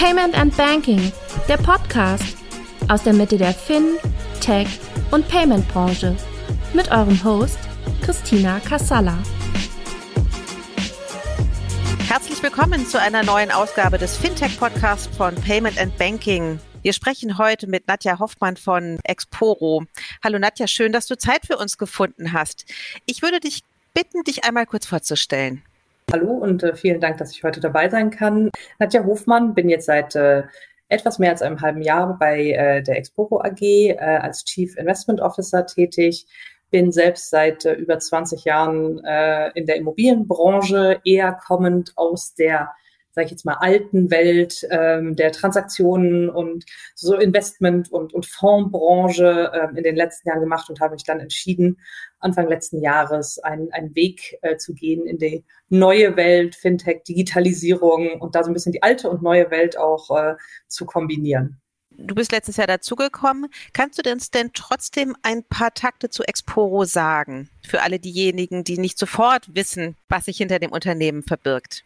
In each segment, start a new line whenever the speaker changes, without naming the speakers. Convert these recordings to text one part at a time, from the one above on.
Payment and Banking, der Podcast aus der Mitte der Fin, Tech und Payment Branche mit eurem Host Christina Kassala.
Herzlich willkommen zu einer neuen Ausgabe des Fintech Podcasts von Payment and Banking. Wir sprechen heute mit Nadja Hoffmann von Exporo. Hallo Nadja, schön, dass du Zeit für uns gefunden hast. Ich würde dich bitten, dich einmal kurz vorzustellen.
Hallo und äh, vielen Dank, dass ich heute dabei sein kann. Nadja Hofmann, bin jetzt seit äh, etwas mehr als einem halben Jahr bei äh, der Exporo AG äh, als Chief Investment Officer tätig. Bin selbst seit äh, über 20 Jahren äh, in der Immobilienbranche, eher kommend aus der sage ich jetzt mal, alten Welt ähm, der Transaktionen und so Investment- und, und Fondsbranche ähm, in den letzten Jahren gemacht und habe mich dann entschieden, Anfang letzten Jahres einen, einen Weg äh, zu gehen in die neue Welt, Fintech, Digitalisierung und da so ein bisschen die alte und neue Welt auch äh, zu kombinieren.
Du bist letztes Jahr dazugekommen. Kannst du uns denn trotzdem ein paar Takte zu Exporo sagen? Für alle diejenigen, die nicht sofort wissen, was sich hinter dem Unternehmen verbirgt.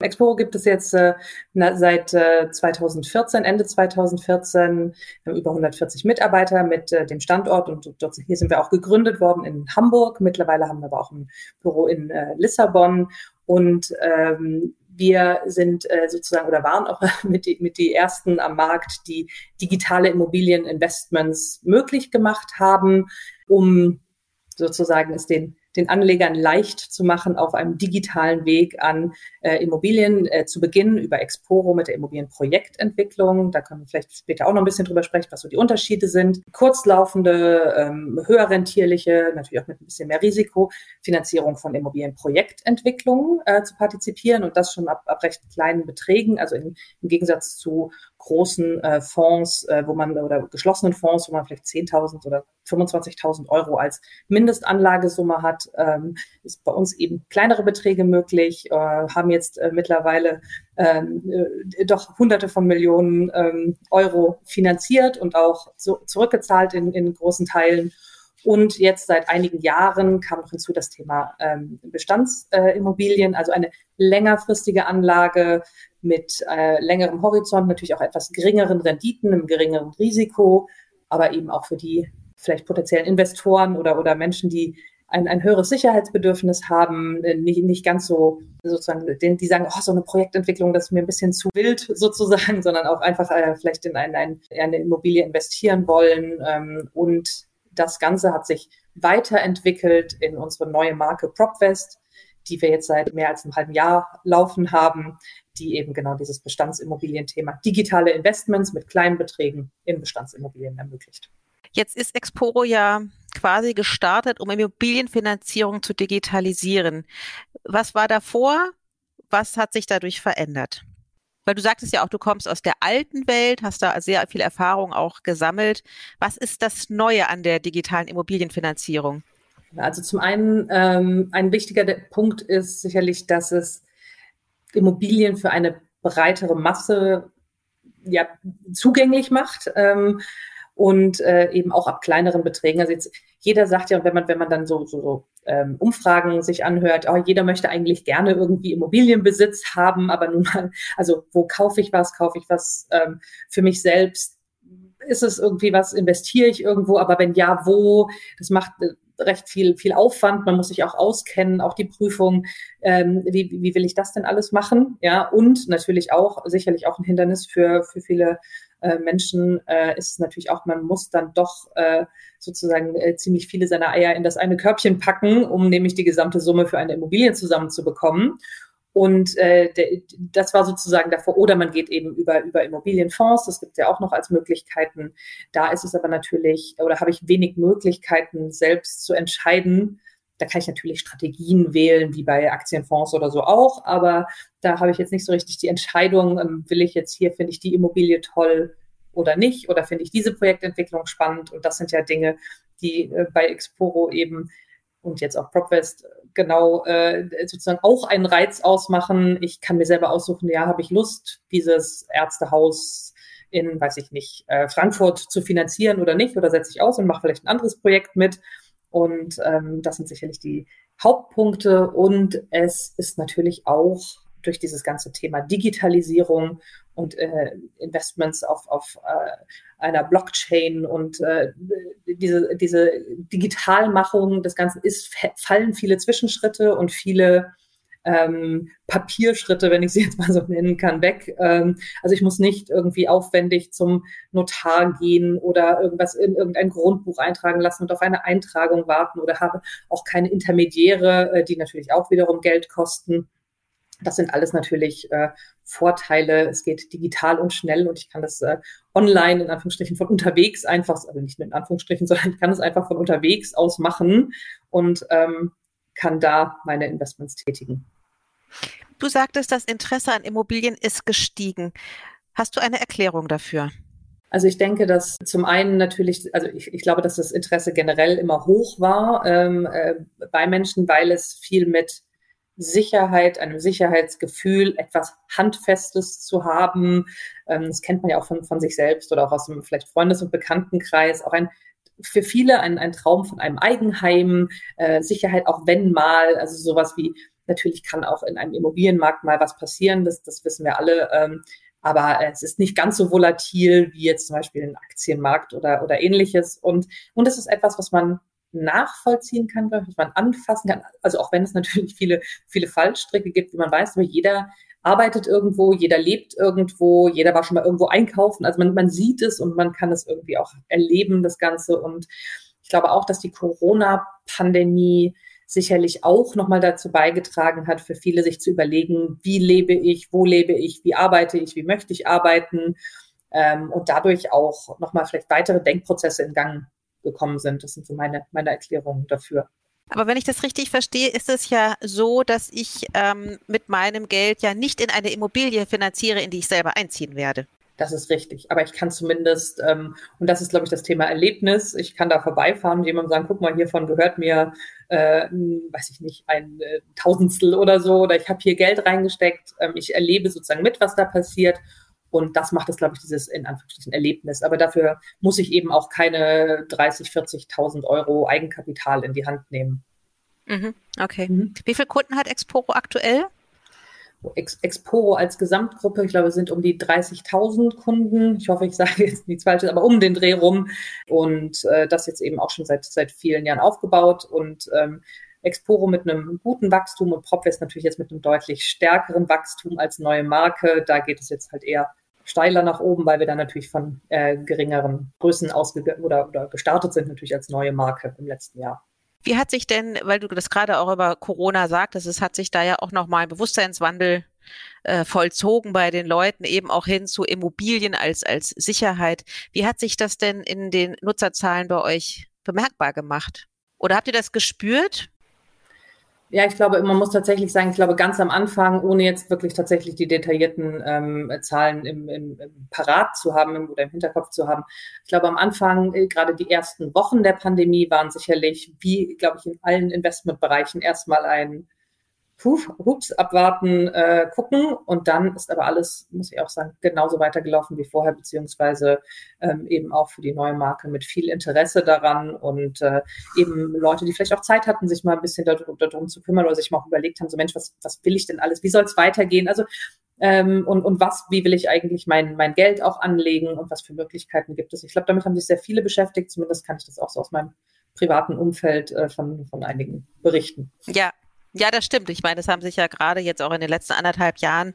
Expo gibt es jetzt äh, seit äh, 2014, Ende 2014, wir haben über 140 Mitarbeiter mit äh, dem Standort und dort, hier sind wir auch gegründet worden in Hamburg. Mittlerweile haben wir aber auch ein Büro in äh, Lissabon und ähm, wir sind äh, sozusagen oder waren auch mit die, mit die ersten am Markt, die digitale Immobilieninvestments möglich gemacht haben, um sozusagen es den den Anlegern leicht zu machen, auf einem digitalen Weg an äh, Immobilien äh, zu beginnen, über Exporo mit der Immobilienprojektentwicklung. Da können wir vielleicht später auch noch ein bisschen drüber sprechen, was so die Unterschiede sind. Kurzlaufende, ähm, höher rentierliche, natürlich auch mit ein bisschen mehr Risiko, Finanzierung von Immobilienprojektentwicklung äh, zu partizipieren und das schon ab, ab recht kleinen Beträgen, also in, im Gegensatz zu großen äh, Fonds, äh, wo man oder geschlossenen Fonds, wo man vielleicht 10.000 oder 25.000 Euro als Mindestanlagesumme hat, ähm, ist bei uns eben kleinere Beträge möglich, äh, haben jetzt äh, mittlerweile ähm, äh, doch Hunderte von Millionen ähm, Euro finanziert und auch so zurückgezahlt in, in großen Teilen. Und jetzt seit einigen Jahren kam noch hinzu das Thema ähm, Bestandsimmobilien, äh, also eine längerfristige Anlage mit äh, längerem Horizont, natürlich auch etwas geringeren Renditen, einem geringeren Risiko, aber eben auch für die vielleicht potenziellen Investoren oder, oder Menschen, die ein, ein höheres Sicherheitsbedürfnis haben, äh, nicht, nicht ganz so sozusagen, die sagen, oh, so eine Projektentwicklung, das ist mir ein bisschen zu wild sozusagen, sondern auch einfach äh, vielleicht in ein, ein, eine Immobilie investieren wollen. Ähm, und das Ganze hat sich weiterentwickelt in unsere neue Marke PropWest, die wir jetzt seit mehr als einem halben Jahr laufen haben, die eben genau dieses Bestandsimmobilienthema digitale Investments mit kleinen Beträgen in Bestandsimmobilien ermöglicht.
Jetzt ist Exporo ja quasi gestartet, um Immobilienfinanzierung zu digitalisieren. Was war davor? Was hat sich dadurch verändert? Weil du sagtest ja auch, du kommst aus der alten Welt, hast da sehr viel Erfahrung auch gesammelt. Was ist das Neue an der digitalen Immobilienfinanzierung?
Also zum einen, ähm, ein wichtiger Punkt ist sicherlich, dass es Immobilien für eine breitere Masse ja, zugänglich macht. Ähm, und äh, eben auch ab kleineren Beträgen. Also jetzt jeder sagt ja, wenn man wenn man dann so so, so ähm, Umfragen sich anhört, oh, jeder möchte eigentlich gerne irgendwie Immobilienbesitz haben, aber nun mal, also wo kaufe ich was, kaufe ich was ähm, für mich selbst? Ist es irgendwie was, investiere ich irgendwo? Aber wenn ja, wo? Das macht äh, recht viel, viel Aufwand. Man muss sich auch auskennen, auch die Prüfung. Ähm, wie, wie will ich das denn alles machen? Ja, und natürlich auch, sicherlich auch ein Hindernis für, für viele äh, Menschen äh, ist natürlich auch, man muss dann doch äh, sozusagen äh, ziemlich viele seiner Eier in das eine Körbchen packen, um nämlich die gesamte Summe für eine Immobilie zusammenzubekommen. Und äh, der, das war sozusagen davor. Oder man geht eben über, über Immobilienfonds, das gibt es ja auch noch als Möglichkeiten. Da ist es aber natürlich, oder habe ich wenig Möglichkeiten, selbst zu entscheiden. Da kann ich natürlich Strategien wählen, wie bei Aktienfonds oder so auch, aber da habe ich jetzt nicht so richtig die Entscheidung, ähm, will ich jetzt hier, finde ich die Immobilie toll oder nicht, oder finde ich diese Projektentwicklung spannend. Und das sind ja Dinge, die äh, bei Exporo eben und jetzt auch PropWest genau äh, sozusagen auch einen Reiz ausmachen. Ich kann mir selber aussuchen, ja, habe ich Lust, dieses Ärztehaus in, weiß ich nicht, äh, Frankfurt zu finanzieren oder nicht, oder setze ich aus und mache vielleicht ein anderes Projekt mit. Und ähm, das sind sicherlich die Hauptpunkte. Und es ist natürlich auch durch dieses ganze Thema Digitalisierung und äh, Investments auf, auf äh, einer Blockchain und äh, diese, diese Digitalmachung des Ganzen ist, fallen viele Zwischenschritte und viele ähm, Papierschritte, wenn ich sie jetzt mal so nennen kann, weg. Ähm, also ich muss nicht irgendwie aufwendig zum Notar gehen oder irgendwas in irgendein Grundbuch eintragen lassen und auf eine Eintragung warten oder habe auch keine Intermediäre, äh, die natürlich auch wiederum Geld kosten. Das sind alles natürlich äh, Vorteile. Es geht digital und schnell und ich kann das äh, online in Anführungsstrichen von unterwegs einfach, also nicht nur in Anführungsstrichen, sondern ich kann es einfach von unterwegs aus machen und ähm, kann da meine Investments tätigen.
Du sagtest, das Interesse an Immobilien ist gestiegen. Hast du eine Erklärung dafür?
Also ich denke, dass zum einen natürlich, also ich, ich glaube, dass das Interesse generell immer hoch war ähm, äh, bei Menschen, weil es viel mit Sicherheit, einem Sicherheitsgefühl, etwas Handfestes zu haben. Ähm, das kennt man ja auch von, von sich selbst oder auch aus dem vielleicht Freundes- und Bekanntenkreis. Auch ein für viele ein, ein Traum von einem Eigenheim, äh, Sicherheit auch wenn mal, also sowas wie Natürlich kann auch in einem Immobilienmarkt mal was passieren, das, das wissen wir alle. Ähm, aber es ist nicht ganz so volatil wie jetzt zum Beispiel ein Aktienmarkt oder, oder ähnliches. Und, und es ist etwas, was man nachvollziehen kann, was man anfassen kann. Also auch wenn es natürlich viele, viele Fallstricke gibt, wie man weiß, aber jeder arbeitet irgendwo, jeder lebt irgendwo, jeder war schon mal irgendwo einkaufen. Also man, man sieht es und man kann es irgendwie auch erleben, das Ganze. Und ich glaube auch, dass die Corona-Pandemie sicherlich auch nochmal dazu beigetragen hat, für viele sich zu überlegen, wie lebe ich, wo lebe ich, wie arbeite ich, wie möchte ich arbeiten ähm, und dadurch auch nochmal vielleicht weitere Denkprozesse in Gang gekommen sind. Das sind so meine, meine Erklärungen dafür.
Aber wenn ich das richtig verstehe, ist es ja so, dass ich ähm, mit meinem Geld ja nicht in eine Immobilie finanziere, in die ich selber einziehen werde.
Das ist richtig. Aber ich kann zumindest, ähm, und das ist, glaube ich, das Thema Erlebnis, ich kann da vorbeifahren und jemandem sagen, guck mal, hiervon gehört mir, äh, weiß ich nicht, ein äh, Tausendstel oder so, oder ich habe hier Geld reingesteckt, ähm, ich erlebe sozusagen mit, was da passiert. Und das macht es, glaube ich, dieses in Anführungsstrichen Erlebnis. Aber dafür muss ich eben auch keine 30, 40.000 Euro Eigenkapital in die Hand nehmen.
Mhm, okay. Mhm. Wie viele Kunden hat Exporo aktuell?
Ex Exporo als Gesamtgruppe, ich glaube, es sind um die 30.000 Kunden. Ich hoffe, ich sage jetzt nichts Falsches, aber um den Dreh rum. Und äh, das jetzt eben auch schon seit, seit vielen Jahren aufgebaut. Und ähm, Exporo mit einem guten Wachstum und Propwest natürlich jetzt mit einem deutlich stärkeren Wachstum als neue Marke. Da geht es jetzt halt eher steiler nach oben, weil wir dann natürlich von äh, geringeren Größen ausge oder, oder gestartet sind, natürlich als neue Marke im letzten Jahr.
Wie hat sich denn, weil du das gerade auch über Corona sagtest, es hat sich da ja auch nochmal ein Bewusstseinswandel äh, vollzogen bei den Leuten, eben auch hin zu Immobilien als, als Sicherheit. Wie hat sich das denn in den Nutzerzahlen bei euch bemerkbar gemacht? Oder habt ihr das gespürt?
Ja, ich glaube, man muss tatsächlich sagen, ich glaube, ganz am Anfang, ohne jetzt wirklich tatsächlich die detaillierten ähm, Zahlen im, im, im Parat zu haben oder im Hinterkopf zu haben. Ich glaube, am Anfang, äh, gerade die ersten Wochen der Pandemie waren sicherlich, wie, glaube ich, in allen Investmentbereichen erstmal ein puh, hups, abwarten, äh, gucken. Und dann ist aber alles, muss ich auch sagen, genauso weitergelaufen wie vorher, beziehungsweise ähm, eben auch für die neue Marke mit viel Interesse daran und äh, eben Leute, die vielleicht auch Zeit hatten, sich mal ein bisschen darum, darum zu kümmern oder sich mal auch überlegt haben, so Mensch, was, was will ich denn alles? Wie soll es weitergehen? Also ähm, und, und was, wie will ich eigentlich mein, mein Geld auch anlegen und was für Möglichkeiten gibt es? Ich glaube, damit haben sich sehr viele beschäftigt, zumindest kann ich das auch so aus meinem privaten Umfeld äh, von, von einigen berichten.
Ja, ja, das stimmt. Ich meine, das haben sich ja gerade jetzt auch in den letzten anderthalb Jahren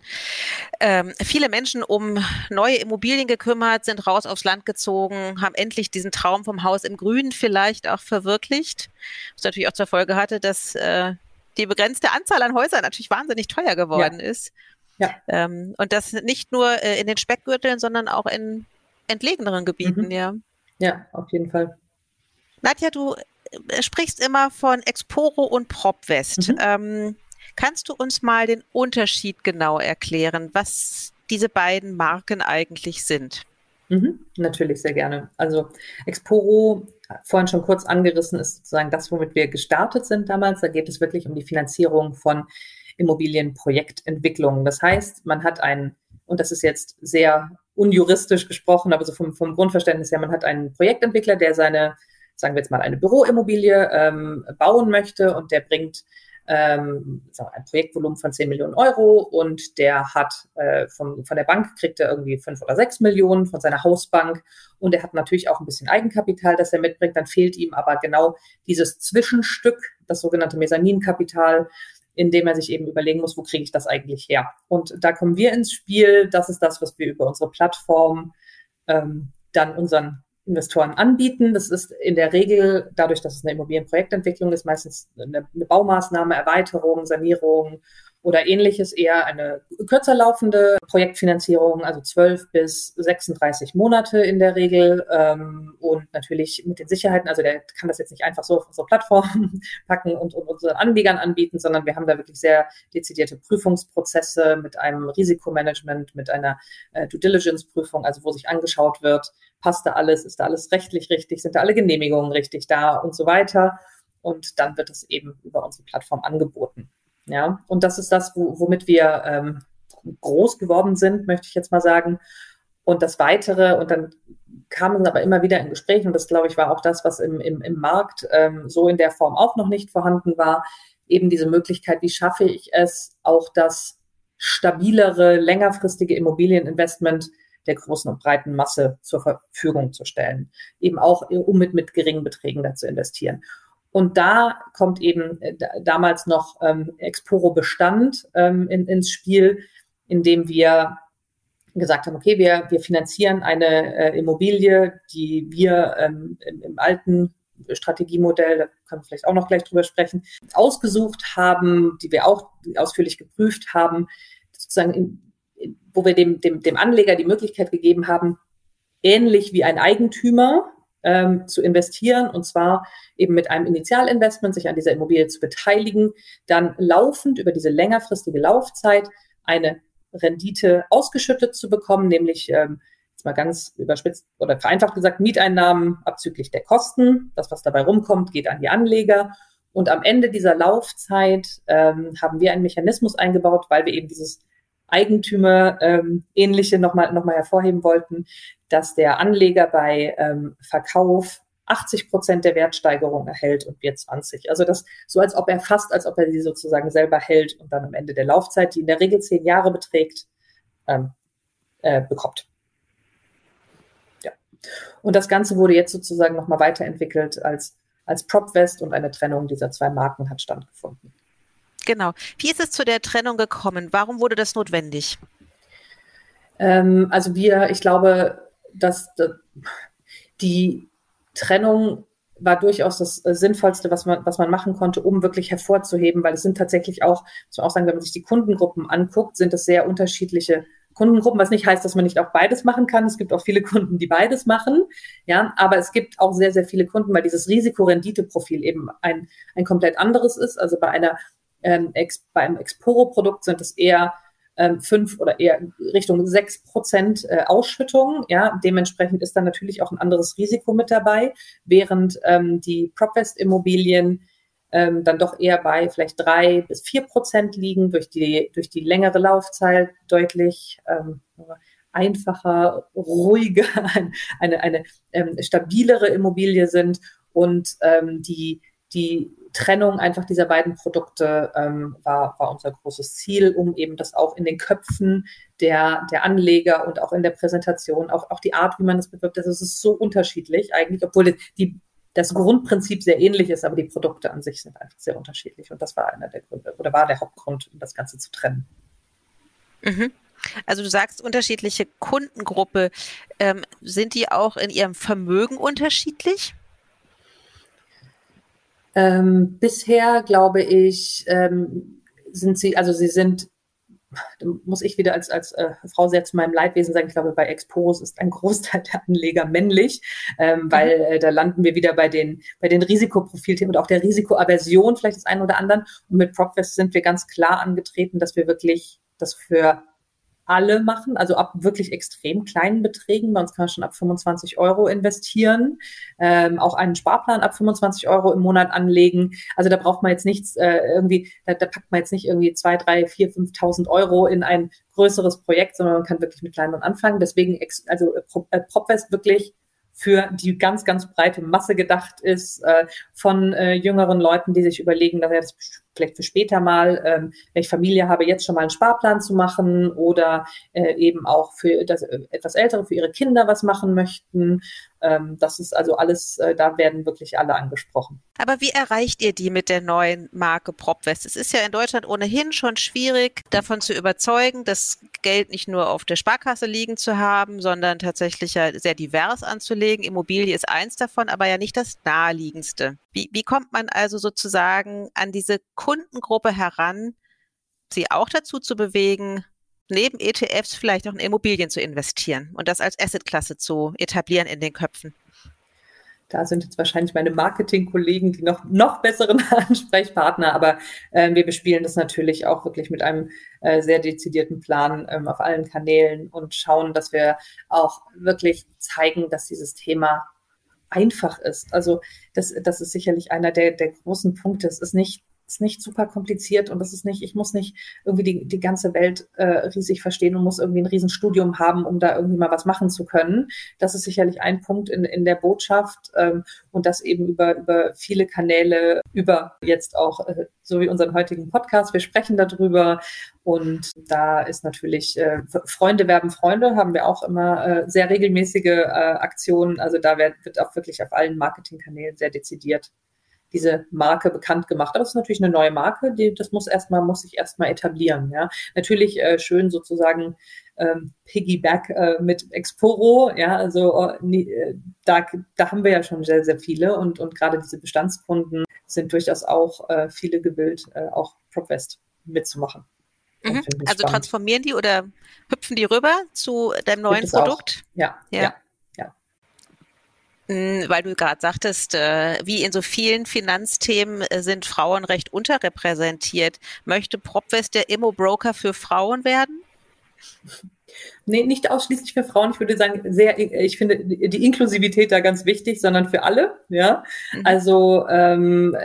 ähm, viele Menschen um neue Immobilien gekümmert, sind raus aufs Land gezogen, haben endlich diesen Traum vom Haus im Grünen vielleicht auch verwirklicht. Was natürlich auch zur Folge hatte, dass äh, die begrenzte Anzahl an Häusern natürlich wahnsinnig teuer geworden ja. ist. Ja. Ähm, und das nicht nur äh, in den Speckgürteln, sondern auch in entlegeneren Gebieten, mhm. ja.
Ja, auf jeden Fall.
Nadja, du sprichst immer von Exporo und PropWest. Mhm. Ähm, kannst du uns mal den Unterschied genau erklären, was diese beiden Marken eigentlich sind?
Mhm, natürlich, sehr gerne. Also Exporo, vorhin schon kurz angerissen, ist sozusagen das, womit wir gestartet sind damals. Da geht es wirklich um die Finanzierung von Immobilienprojektentwicklungen. Das heißt, man hat einen, und das ist jetzt sehr unjuristisch gesprochen, aber so vom, vom Grundverständnis her, man hat einen Projektentwickler, der seine sagen wir jetzt mal, eine Büroimmobilie ähm, bauen möchte und der bringt ähm, ein Projektvolumen von 10 Millionen Euro und der hat äh, von, von der Bank kriegt er irgendwie 5 oder 6 Millionen von seiner Hausbank und er hat natürlich auch ein bisschen Eigenkapital, das er mitbringt. Dann fehlt ihm aber genau dieses Zwischenstück, das sogenannte Mezzaninkapital, in dem er sich eben überlegen muss, wo kriege ich das eigentlich her? Und da kommen wir ins Spiel. Das ist das, was wir über unsere Plattform ähm, dann unseren Investoren anbieten. Das ist in der Regel, dadurch, dass es eine Immobilienprojektentwicklung ist, meistens eine, eine Baumaßnahme, Erweiterung, Sanierung oder ähnliches eher eine kürzer laufende Projektfinanzierung, also 12 bis 36 Monate in der Regel ähm, und natürlich mit den Sicherheiten. Also der kann das jetzt nicht einfach so auf unsere Plattform packen und, und unseren Anlegern anbieten, sondern wir haben da wirklich sehr dezidierte Prüfungsprozesse mit einem Risikomanagement, mit einer äh, Due Diligence Prüfung, also wo sich angeschaut wird, passt da alles, ist da alles rechtlich richtig, sind da alle Genehmigungen richtig da und so weiter. Und dann wird es eben über unsere Plattform angeboten. Ja, und das ist das, wo, womit wir ähm, groß geworden sind, möchte ich jetzt mal sagen. Und das Weitere, und dann kamen aber immer wieder in Gesprächen, und das, glaube ich, war auch das, was im, im, im Markt ähm, so in der Form auch noch nicht vorhanden war, eben diese Möglichkeit, wie schaffe ich es, auch das stabilere, längerfristige Immobilieninvestment der großen und breiten Masse zur Verfügung zu stellen. Eben auch, um mit, mit geringen Beträgen da zu investieren. Und da kommt eben äh, damals noch ähm, Exporo Bestand ähm, in, ins Spiel, indem wir gesagt haben, okay, wir, wir finanzieren eine äh, Immobilie, die wir ähm, im, im alten Strategiemodell, da können wir vielleicht auch noch gleich drüber sprechen, ausgesucht haben, die wir auch ausführlich geprüft haben, sozusagen, in, wo wir dem, dem, dem Anleger die Möglichkeit gegeben haben, ähnlich wie ein Eigentümer ähm, zu investieren und zwar eben mit einem Initialinvestment sich an dieser Immobilie zu beteiligen, dann laufend über diese längerfristige Laufzeit eine Rendite ausgeschüttet zu bekommen, nämlich ähm, jetzt mal ganz überspitzt oder vereinfacht gesagt Mieteinnahmen abzüglich der Kosten. Das, was dabei rumkommt, geht an die Anleger. Und am Ende dieser Laufzeit ähm, haben wir einen Mechanismus eingebaut, weil wir eben dieses Eigentümer ähm, ähnliche nochmal noch mal hervorheben wollten, dass der Anleger bei ähm, Verkauf 80 Prozent der Wertsteigerung erhält und wir 20. Also das so, als ob er fast, als ob er sie sozusagen selber hält und dann am Ende der Laufzeit, die in der Regel zehn Jahre beträgt, ähm, äh, bekommt. Ja. Und das Ganze wurde jetzt sozusagen nochmal weiterentwickelt als, als PropVest und eine Trennung dieser zwei Marken hat stattgefunden.
Genau. Wie ist es zu der Trennung gekommen? Warum wurde das notwendig?
Ähm, also wir, ich glaube, dass die Trennung war durchaus das äh, Sinnvollste, was man, was man machen konnte, um wirklich hervorzuheben, weil es sind tatsächlich auch, muss man auch sagen, wenn man sich die Kundengruppen anguckt, sind es sehr unterschiedliche Kundengruppen, was nicht heißt, dass man nicht auch beides machen kann. Es gibt auch viele Kunden, die beides machen. Ja, aber es gibt auch sehr, sehr viele Kunden, weil dieses Risikorenditeprofil eben ein, ein komplett anderes ist. Also bei einer ähm, ex, beim Exporo-Produkt sind es eher ähm, fünf oder eher Richtung sechs Prozent äh, Ausschüttung. Ja, dementsprechend ist dann natürlich auch ein anderes Risiko mit dabei, während ähm, die Propvest-Immobilien ähm, dann doch eher bei vielleicht drei bis vier Prozent liegen durch die durch die längere Laufzeit deutlich ähm, einfacher, ruhiger, eine eine ähm, stabilere Immobilie sind und ähm, die die Trennung einfach dieser beiden Produkte ähm, war, war unser großes Ziel, um eben das auch in den Köpfen der, der Anleger und auch in der Präsentation, auch, auch die Art, wie man das bewirbt, das ist so unterschiedlich eigentlich, obwohl die, das Grundprinzip sehr ähnlich ist, aber die Produkte an sich sind einfach sehr unterschiedlich. Und das war einer der Gründe oder war der Hauptgrund, um das Ganze zu trennen.
Mhm. Also du sagst unterschiedliche Kundengruppe. Ähm, sind die auch in ihrem Vermögen unterschiedlich?
Ähm, bisher glaube ich, ähm, sind sie, also sie sind, da muss ich wieder als, als äh, Frau sehr zu meinem Leidwesen sagen, ich glaube, bei Expos ist ein Großteil der Anleger männlich, ähm, mhm. weil äh, da landen wir wieder bei den, bei den Risikoprofilthemen und auch der Risikoaversion vielleicht des einen oder anderen. Und mit PropFest sind wir ganz klar angetreten, dass wir wirklich das für alle machen, also ab wirklich extrem kleinen Beträgen. Bei uns kann man schon ab 25 Euro investieren, ähm, auch einen Sparplan ab 25 Euro im Monat anlegen. Also da braucht man jetzt nichts äh, irgendwie, da, da packt man jetzt nicht irgendwie zwei, drei, vier, 5.000 Euro in ein größeres Projekt, sondern man kann wirklich mit kleinen anfangen. Deswegen, also äh, äh, PropFest wirklich für die ganz, ganz breite Masse gedacht ist, äh, von äh, jüngeren Leuten, die sich überlegen, dass ja, das vielleicht für später mal, ähm, wenn ich Familie habe, jetzt schon mal einen Sparplan zu machen oder äh, eben auch für das, äh, etwas Ältere, für ihre Kinder was machen möchten. Ähm, das ist also alles, äh, da werden wirklich alle angesprochen.
Aber wie erreicht ihr die mit der neuen Marke PropWest? Es ist ja in Deutschland ohnehin schon schwierig, davon zu überzeugen, das Geld nicht nur auf der Sparkasse liegen zu haben, sondern tatsächlich ja sehr divers anzulegen. Immobilie ist eins davon, aber ja nicht das naheliegendste. Wie, wie kommt man also sozusagen an diese Kundengruppe heran, sie auch dazu zu bewegen, neben ETFs vielleicht auch in Immobilien zu investieren und das als Assetklasse zu etablieren in den Köpfen?
Da sind jetzt wahrscheinlich meine Marketingkollegen die noch, noch besseren Ansprechpartner, aber äh, wir bespielen das natürlich auch wirklich mit einem äh, sehr dezidierten Plan ähm, auf allen Kanälen und schauen, dass wir auch wirklich zeigen, dass dieses Thema einfach ist. Also das, das ist sicherlich einer der, der großen Punkte. Es ist nicht ist nicht super kompliziert und das ist nicht, ich muss nicht irgendwie die, die ganze Welt äh, riesig verstehen und muss irgendwie ein Riesenstudium haben, um da irgendwie mal was machen zu können. Das ist sicherlich ein Punkt in, in der Botschaft ähm, und das eben über, über viele Kanäle, über jetzt auch, äh, so wie unseren heutigen Podcast. Wir sprechen darüber und da ist natürlich äh, Freunde werben Freunde, haben wir auch immer äh, sehr regelmäßige äh, Aktionen. Also da wird, wird auch wirklich auf allen Marketingkanälen sehr dezidiert diese Marke bekannt gemacht. Aber es ist natürlich eine neue Marke, die, das muss erstmal, muss sich erstmal etablieren. Ja. Natürlich äh, schön sozusagen ähm, Piggyback äh, mit Exporo, ja, also äh, da, da haben wir ja schon sehr, sehr viele und, und gerade diese Bestandskunden sind durchaus auch äh, viele gewillt, äh, auch PropWest mitzumachen.
Mhm. Also spannend. transformieren die oder hüpfen die rüber zu deinem neuen Produkt?
Ja, ja, ja.
Weil du gerade sagtest, äh, wie in so vielen Finanzthemen äh, sind Frauen recht unterrepräsentiert. Möchte PropWest der Immo-Broker für Frauen werden?
Nee, nicht ausschließlich für Frauen. Ich würde sagen, sehr, ich finde die Inklusivität da ganz wichtig, sondern für alle, ja. Mhm. Also ähm,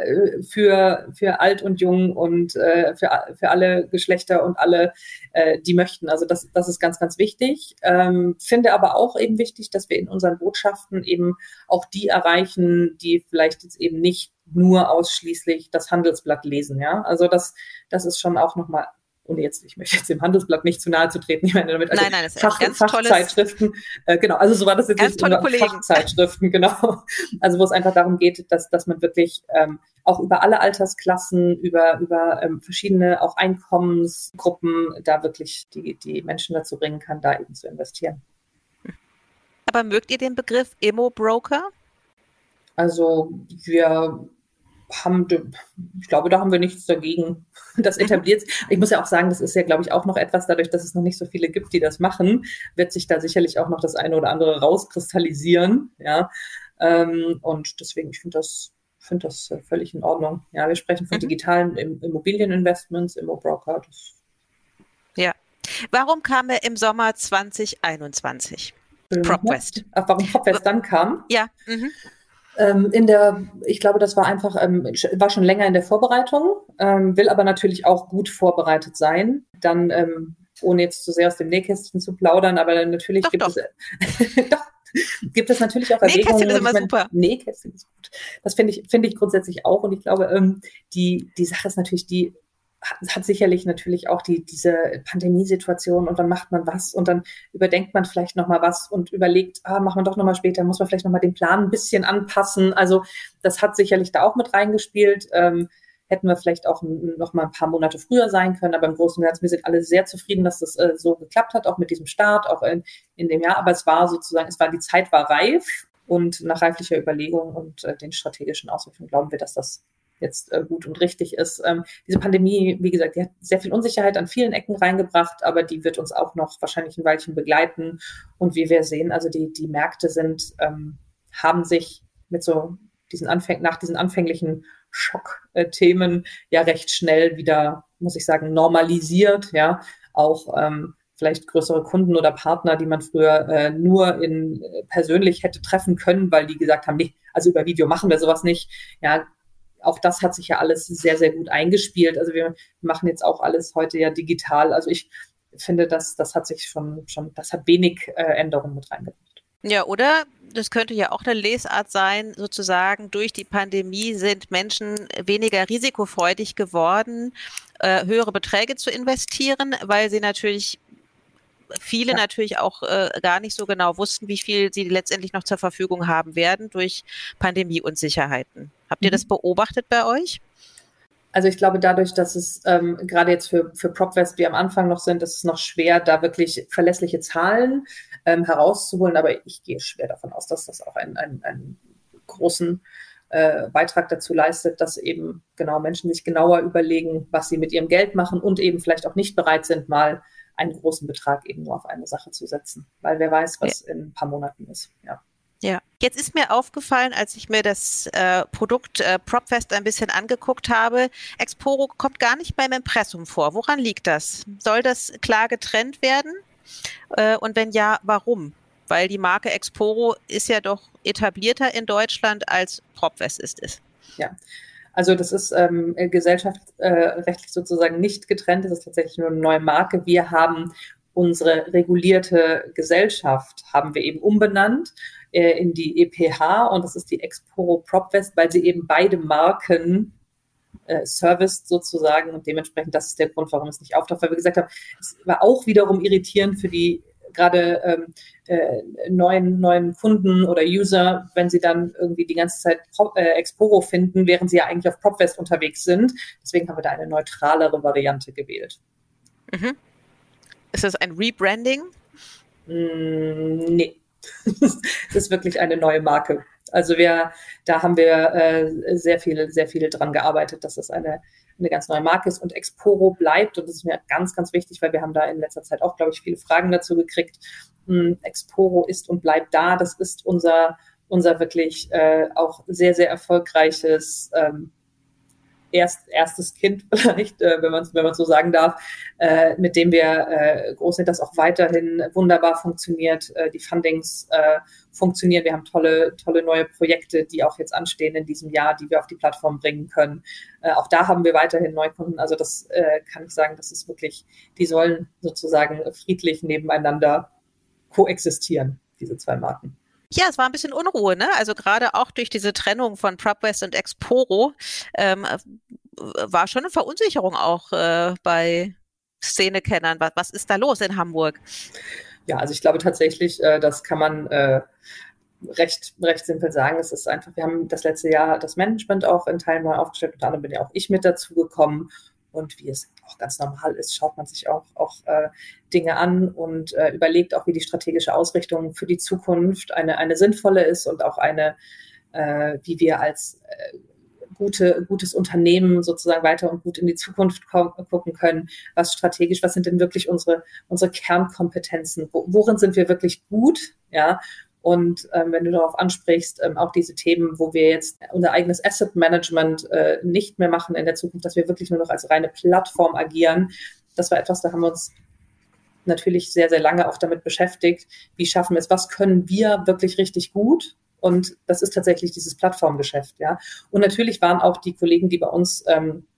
für, für alt und jung und äh, für, für alle Geschlechter und alle, äh, die möchten. Also das, das ist ganz, ganz wichtig. Ähm, finde aber auch eben wichtig, dass wir in unseren Botschaften eben auch die erreichen, die vielleicht jetzt eben nicht nur ausschließlich das Handelsblatt lesen, ja. Also das, das ist schon auch nochmal ohne jetzt, ich möchte jetzt dem Handelsblatt nicht zu nahe zu treten, ich meine damit
also nein, nein, das
Fach, ganz Fachzeitschriften, äh, genau, also so war das jetzt
ganz tolle Kollegen.
Fachzeitschriften, genau. Also wo es einfach darum geht, dass, dass man wirklich ähm, auch über alle Altersklassen, über, über ähm, verschiedene auch Einkommensgruppen da wirklich die, die Menschen dazu bringen kann, da eben zu investieren.
Aber mögt ihr den Begriff Immo-Broker?
Also wir haben, ich glaube, da haben wir nichts dagegen. Das etabliert. Ich muss ja auch sagen, das ist ja, glaube ich, auch noch etwas, dadurch, dass es noch nicht so viele gibt, die das machen, wird sich da sicherlich auch noch das eine oder andere rauskristallisieren. Ja. Ähm, und deswegen, ich finde das, finde das äh, völlig in Ordnung. Ja, wir sprechen von mhm. digitalen Immobilieninvestments, Immobroker.
Ja. Warum kam er im Sommer 2021? PropWest.
Warum PropWest dann kam?
Ja. Mhm.
Ähm, in der, ich glaube, das war einfach, ähm, war schon länger in der Vorbereitung, ähm, will aber natürlich auch gut vorbereitet sein. Dann, ähm, ohne jetzt zu sehr aus dem Nähkästchen zu plaudern, aber natürlich
doch,
gibt
doch.
es, doch, gibt es natürlich auch Erwägungen.
Nähkästchen ist immer super.
Nähkästchen ist gut. Das finde ich, finde ich grundsätzlich auch. Und ich glaube, ähm, die, die Sache ist natürlich die, hat sicherlich natürlich auch die, diese Pandemiesituation und dann macht man was und dann überdenkt man vielleicht nochmal was und überlegt, ah, machen wir doch nochmal später, muss man vielleicht nochmal den Plan ein bisschen anpassen. Also das hat sicherlich da auch mit reingespielt. Ähm, hätten wir vielleicht auch noch mal ein paar Monate früher sein können, aber im Großen und Ganzen, wir sind alle sehr zufrieden, dass das äh, so geklappt hat, auch mit diesem Start, auch in, in dem Jahr. Aber es war sozusagen, es war, die Zeit war reif und nach reiflicher Überlegung und äh, den strategischen Auswirkungen glauben wir, dass das jetzt äh, gut und richtig ist. Ähm, diese Pandemie, wie gesagt, die hat sehr viel Unsicherheit an vielen Ecken reingebracht, aber die wird uns auch noch wahrscheinlich ein Weilchen begleiten. Und wie wir sehen, also die, die Märkte sind, ähm, haben sich mit so diesen Anfäng nach diesen anfänglichen Schockthemen ja recht schnell wieder, muss ich sagen, normalisiert, ja, auch ähm, vielleicht größere Kunden oder Partner, die man früher äh, nur in äh, persönlich hätte treffen können, weil die gesagt haben, nee, also über Video machen wir sowas nicht. Ja, auch das hat sich ja alles sehr, sehr gut eingespielt. Also wir machen jetzt auch alles heute ja digital. Also ich finde, das, das hat sich schon, schon, das hat wenig äh, Änderungen mit reingebracht.
Ja, oder das könnte ja auch eine Lesart sein, sozusagen durch die Pandemie sind Menschen weniger risikofreudig geworden, äh, höhere Beträge zu investieren, weil sie natürlich viele ja. natürlich auch äh, gar nicht so genau wussten, wie viel sie letztendlich noch zur Verfügung haben werden durch Pandemieunsicherheiten. Habt ihr mhm. das beobachtet bei euch?
Also ich glaube, dadurch, dass es ähm, gerade jetzt für, für PropWest, die am Anfang noch sind, ist es noch schwer, da wirklich verlässliche Zahlen ähm, herauszuholen. Aber ich gehe schwer davon aus, dass das auch einen, einen, einen großen äh, Beitrag dazu leistet, dass eben genau Menschen sich genauer überlegen, was sie mit ihrem Geld machen und eben vielleicht auch nicht bereit sind, mal einen großen Betrag eben nur auf eine Sache zu setzen. Weil wer weiß, was ja. in ein paar Monaten ist. Ja.
Ja, jetzt ist mir aufgefallen, als ich mir das äh, Produkt äh, PropFest ein bisschen angeguckt habe, Exporo kommt gar nicht beim Impressum vor. Woran liegt das? Soll das klar getrennt werden? Äh, und wenn ja, warum? Weil die Marke Exporo ist ja doch etablierter in Deutschland als PropFest ist es.
Ja, also das ist ähm, gesellschaftsrechtlich sozusagen nicht getrennt. Das ist tatsächlich nur eine neue Marke. Wir haben unsere regulierte Gesellschaft haben wir eben umbenannt äh, in die EPH und das ist die Exporo PropWest, weil sie eben beide Marken äh, serviced sozusagen und dementsprechend das ist der Grund, warum es nicht auftaucht, weil wir gesagt haben, es war auch wiederum irritierend für die gerade ähm, äh, neuen, neuen Kunden oder User, wenn sie dann irgendwie die ganze Zeit Pro, äh, Exporo finden, während sie ja eigentlich auf PropWest unterwegs sind. Deswegen haben wir da eine neutralere Variante gewählt.
Mhm. Ist das ein Rebranding?
Mm, nee. Das ist wirklich eine neue Marke. Also wir, da haben wir äh, sehr viel, sehr viel dran gearbeitet, dass das eine, eine ganz neue Marke ist und Exporo bleibt. Und das ist mir ganz, ganz wichtig, weil wir haben da in letzter Zeit auch, glaube ich, viele Fragen dazu gekriegt. Hm, Exporo ist und bleibt da. Das ist unser, unser wirklich äh, auch sehr, sehr erfolgreiches ähm, erst, erstes Kind vielleicht, äh, wenn man es wenn man so sagen darf, äh, mit dem wir äh, groß sind, das auch weiterhin wunderbar funktioniert. Äh, die Fundings äh, funktionieren. Wir haben tolle, tolle neue Projekte, die auch jetzt anstehen in diesem Jahr, die wir auf die Plattform bringen können. Äh, auch da haben wir weiterhin Neukunden. Also das äh, kann ich sagen, das ist wirklich, die sollen sozusagen friedlich nebeneinander koexistieren, diese zwei Marken.
Ja, es war ein bisschen Unruhe, ne? Also gerade auch durch diese Trennung von PropWest und Exporo ähm, war schon eine Verunsicherung auch äh, bei Szenekennern. Was, was ist da los in Hamburg?
Ja, also ich glaube tatsächlich, äh, das kann man äh, recht, recht simpel sagen. Es ist einfach, wir haben das letzte Jahr das Management auch in Teilen neu aufgestellt, unter anderem bin ja auch ich mit dazu gekommen und wie es auch ganz normal ist, schaut man sich auch, auch äh, Dinge an und äh, überlegt auch, wie die strategische Ausrichtung für die Zukunft eine, eine sinnvolle ist und auch eine, äh, wie wir als äh, gute, gutes Unternehmen sozusagen weiter und gut in die Zukunft gucken können, was strategisch, was sind denn wirklich unsere, unsere Kernkompetenzen, worin sind wir wirklich gut, ja, und ähm, wenn du darauf ansprichst, ähm, auch diese Themen, wo wir jetzt unser eigenes Asset Management äh, nicht mehr machen in der Zukunft, dass wir wirklich nur noch als reine Plattform agieren, das war etwas, da haben wir uns natürlich sehr, sehr lange auch damit beschäftigt. Wie schaffen wir es? Was können wir wirklich richtig gut? Und das ist tatsächlich dieses Plattformgeschäft, ja. Und natürlich waren auch die Kollegen, die bei uns ähm,